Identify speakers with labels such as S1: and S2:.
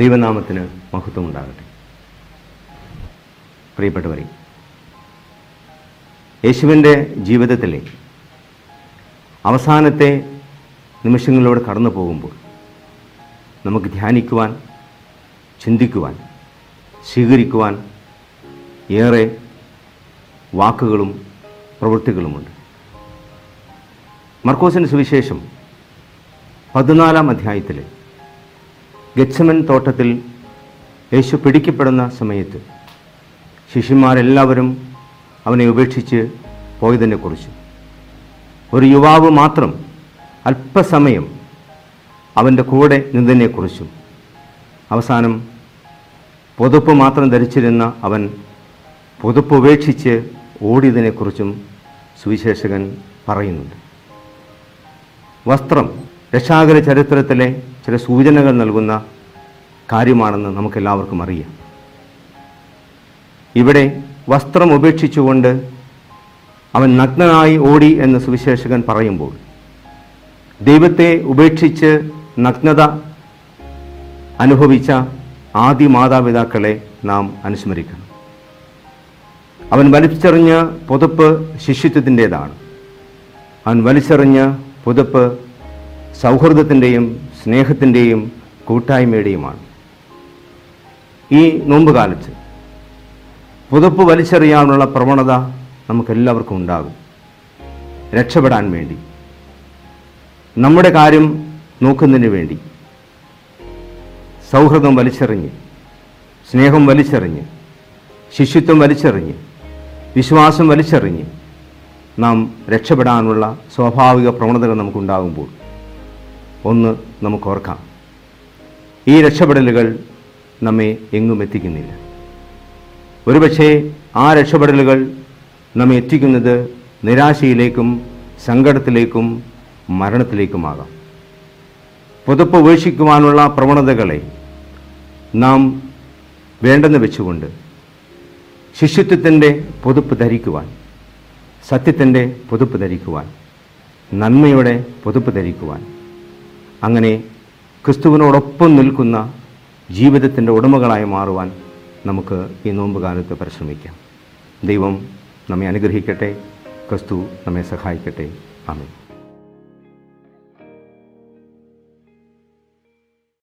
S1: ദൈവനാമത്തിന് മഹത്വം ഉണ്ടാകട്ടെ പ്രിയപ്പെട്ടവരെ യേശുവിന്റെ ജീവിതത്തിലെ അവസാനത്തെ നിമിഷങ്ങളിലൂടെ കടന്നു പോകുമ്പോൾ നമുക്ക് ധ്യാനിക്കുവാൻ ചിന്തിക്കുവാൻ സ്വീകരിക്കുവാൻ ഏറെ വാക്കുകളും പ്രവൃത്തികളുമുണ്ട്. മർക്കോസിന്റെ സുവിശേഷം പതിനാലാം അധ്യായത്തിൽ ഗച്ഛമൻ തോട്ടത്തിൽ യേശു പിടിക്കപ്പെടുന്ന സമയത്ത് ശിഷ്യന്മാരെല്ലാവരും അവനെ ഉപേക്ഷിച്ച് പോയതിനെക്കുറിച്ച്. ഒരു യുവാവ് മാത്രം അല്പസമയം അവന്റെ കൂടെ നിന്നതിനെക്കുറിച്ചും അവസാനം പുതുപ്പ് മാത്രം ധരിച്ചിരുന്ന അവൻ പുതുപ്പ് ഉപേക്ഷിച്ച് ഓടിയതിനെക്കുറിച്ചും സുവിശേഷകൻ പറയുന്നുണ്ട്. വസ്ത്രം രക്ഷാകര ചരിത്രത്തിലെ ചില സൂചനകൾ നൽകുന്ന കാര്യമാണെന്ന് നമുക്കെല്ലാവർക്കും അറിയാം. ഇവിടെ വസ്ത്രം ഉപേക്ഷിച്ചുകൊണ്ട് അവൻ നഗ്നനായി ഓടി എന്ന് സുവിശേഷകൻ പറയുമ്പോൾ ദൈവത്തെ ഉപേക്ഷിച്ച് നഗ്നത അനുഭവിച്ച ആദ്യ മാതാപിതാക്കളെ നാം അനുസ്മരിക്കണം. അവൻ വലിച്ചെറിഞ്ഞ പുതപ്പ് ശിഷ്യത്വത്തിന്റേതാണ്. അവൻ വലിച്ചെറിഞ്ഞ പുതുപ്പ് സൗഹൃദത്തിന്റെയും സ്നേഹത്തിന്റെയും കൂട്ടായ്മയുടെയുമാണ്. ഈ നോമ്പ് കാലത്ത് പുതുപ്പ് വലിച്ചെറിയാനുള്ള പ്രവണത നമുക്കെല്ലാവർക്കും ഉണ്ടാകും. രക്ഷപ്പെടാൻ വേണ്ടി. നമ്മുടെ കാര്യം നോക്കുന്നതിന് വേണ്ടി. സൗഹൃദം വലിച്ചെറിഞ്ഞ് സ്നേഹം വലിച്ചെറിഞ്ഞ് ശിഷ്യത്വം വലിച്ചെറിഞ്ഞ് വിശ്വാസം വലിച്ചെറിഞ്ഞ് നാം രക്ഷപ്പെടാനുള്ള സ്വാഭാവിക പ്രവണതകൾ നമുക്കുണ്ടാകുമ്പോൾ ഒന്ന് നമുക്ക് ഓർക്കാം. ഈ രക്ഷപ്പെടലുകൾ നമ്മെ എങ്ങും എത്തിക്കുന്നില്ല. ഒരുപക്ഷെ ആ രക്ഷപ്പെടലുകൾ നമ്മെ എത്തിക്കുന്നത് നിരാശയിലേക്കും സങ്കടത്തിലേക്കും മരണത്തിലേക്കുമാകാം. പുതുപ്പ് ഉപേക്ഷിക്കുവാനുള്ള പ്രവണതകളെ നാം വേണ്ടെന്ന് വെച്ചുകൊണ്ട് ശിഷ്യത്വത്തിന്റെ പുതുപ്പ് ധരിക്കുവാൻ സത്യത്തിന്റെ പുതുപ്പ് ധരിക്കുവാൻ നന്മയുടെ പുതുപ്പ് ധരിക്കുവാൻ അങ്ങനെ ക്രിസ്തുവിനോടൊപ്പം നിൽക്കുന്ന ജീവിതത്തിന്റെ ഉടമകളായി മാറുവാൻ നമുക്ക് ഈ നോമ്പ് കാലത്ത് പരിശ്രമിക്കാം. ദൈവം നമ്മെ അനുഗ്രഹിക്കട്ടെ. ക്രിസ്തു നമ്മെ സഹായിക്കട്ടെ. ആമേൻ.